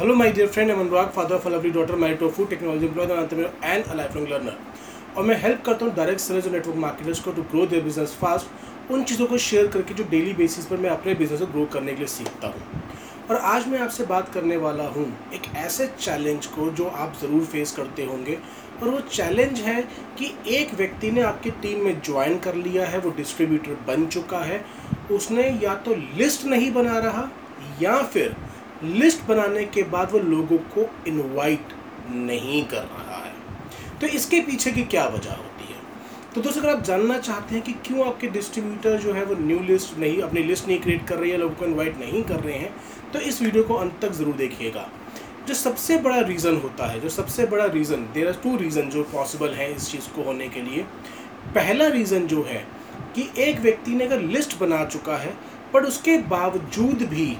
Hello, my dear friend. I'm Anurag, father of a lovely daughter, married to a food technology employee, an. और मैं help करता हूँ direct sellers और network marketers को to grow their business fast उन चीज़ों को share करके जो डेली बेसिस पर मैं अपने बिज़नेस को ग्रो करने के लिए सीखता हूँ और आज मैं आपसे बात करने वाला हूँ एक ऐसे चैलेंज को जो आप ज़रूर फेस करते होंगे और वो चैलेंज है कि एक व्यक्ति ने आपकी टीम में ज्वाइन कर लिया है वो डिस्ट्रीब्यूटर बन चुका है उसने या तो लिस्ट नहीं बना रहा या फिर लिस्ट बनाने के बाद वो लोगों को इनवाइट नहीं कर रहा है। तो इसके पीछे की क्या वजह होती है? तो दोस्तों, अगर आप जानना चाहते हैं कि क्यों आपके डिस्ट्रीब्यूटर जो है वो न्यू लिस्ट नहीं, अपनी लिस्ट नहीं क्रिएट कर रही है लोगों को इनवाइट नहीं कर रहे हैं तो इस वीडियो को अंत तक ज़रूर देखिएगा। जो सबसे बड़ा रीज़न होता है, जो सबसे बड़ा reason there are two reason जो पॉसिबल है इस चीज़ को होने के लिए। पहला रीज़न जो है कि एक व्यक्ति ने अगर लिस्ट बना चुका है, पर उसके बावजूद भी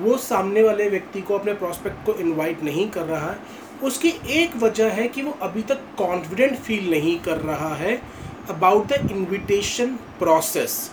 वो सामने वाले व्यक्ति को, अपने प्रॉस्पेक्ट को इनवाइट नहीं कर रहा है। उसकी एक वजह है कि वो अभी तक कॉन्फिडेंट फील नहीं कर रहा है about the invitation process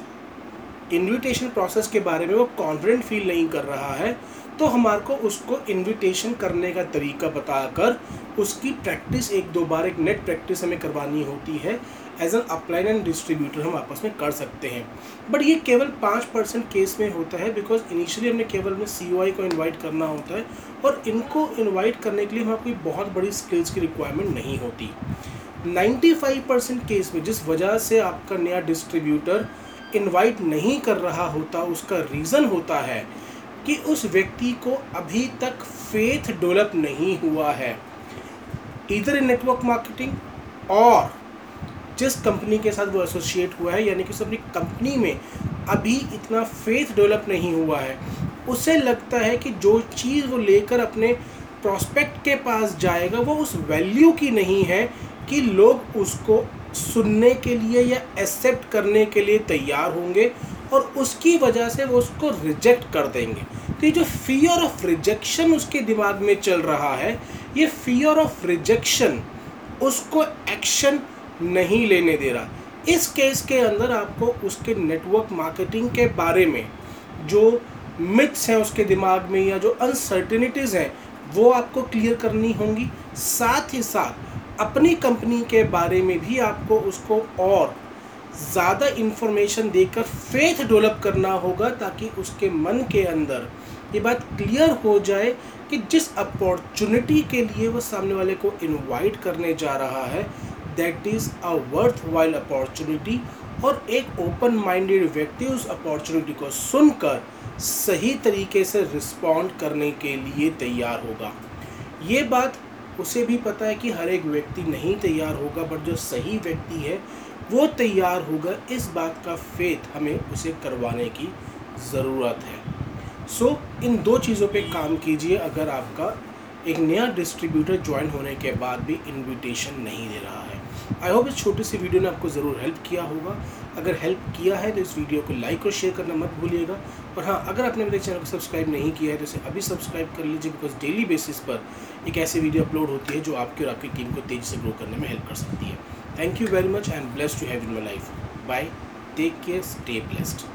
invitation process के बारे में वो कॉन्फिडेंट फील नहीं कर रहा है तो हमारे को उसको इनविटेशन करने का तरीका बताकर उसकी प्रैक्टिस एक दो बार एक नेट प्रैक्टिस हमें करवानी होती है as an upline and distributor हम आपस में कर सकते हैं। बट ये केवल पाँच परसेंट केस में होता है बिकॉज़ इनिशियली हमने केवल में सी को इन्वाइट करना होता है, और इनको इन्वाइट करने के लिए हमारे कोई बहुत बड़ी स्किल्स की रिक्वायरमेंट नहीं होती। 95 परसेंट केस में जिस वजह से आपका नया डिस्ट्रीब्यूटर इनवाइट नहीं कर रहा होता, उसका रीज़न होता है कि उस व्यक्ति को अभी तक फेथ डेवलप नहीं हुआ है। इधर इन नेटवर्क मार्केटिंग और जिस कंपनी के साथ वो एसोसिएट हुआ है, यानी कि उस अपनी कंपनी में अभी इतना फेथ डेवलप नहीं हुआ है, उसे लगता है कि जो चीज़ वो लेकर अपने प्रॉस्पेक्ट के पास जाएगा, वो उस वैल्यू की नहीं है कि लोग उसको सुनने के लिए या एक्सेप्ट करने के लिए तैयार होंगे और उसकी वजह से वो उसको रिजेक्ट कर देंगे। तो ये जो फियर ऑफ़ रिजेक्शन उसके दिमाग में चल रहा है, ये फियर ऑफ़ रिजेक्शन उसको एक्शन नहीं लेने दे रहा। इस केस के अंदर आपको उसके नेटवर्क मार्केटिंग के बारे में जो मिथ्स हैं उसके दिमाग में या जो अनसर्टिनिटीज़ हैं, वो आपको क्लियर करनी होंगी। साथ ही साथ अपनी कंपनी के बारे में भी आपको उसको और ज़्यादा इन्फॉर्मेशन देकर फेथ डेवलप करना होगा ताकि उसके मन के अंदर ये बात क्लियर हो जाए कि जिस अपॉर्चुनिटी के लिए वो सामने वाले को इनवाइट करने जा रहा है that is a worthwhile opportunity और एक ओपन माइंडेड व्यक्ति उस अपॉर्चुनिटी को सुनकर सही तरीके से रिस्पॉन्ड करने के लिए तैयार होगा। ये बात उसे भी पता है कि हर एक व्यक्ति नहीं तैयार होगा बट जो सही व्यक्ति है वो तैयार होगा। इस बात का फेथ हमें उसे करवाने की ज़रूरत है। सो so, इन दो चीज़ों पे काम कीजिए। अगर आपका एक नया डिस्ट्रीब्यूटर ज्वाइन होने के बाद भी इनविटेशन नहीं दे रहा है। आई होप इस छोटी सी वीडियो ने आपको ज़रूर हेल्प किया होगा। अगर हेल्प किया है तो इस वीडियो को लाइक और शेयर करना मत भूलिएगा। और हाँ अगर आपने मेरे चैनल को सब्सक्राइब नहीं किया है तो इसे अभी सब्सक्राइब कर लीजिए बिकॉज़ डेली बेसिस पर एक ऐसी वीडियो अपलोड होती है जो आपकी और आपकी टीम को तेज़ी से ग्रो करने में हेल्प कर सकती है। Thank you very much and bless to have in my life bye take care stay blessed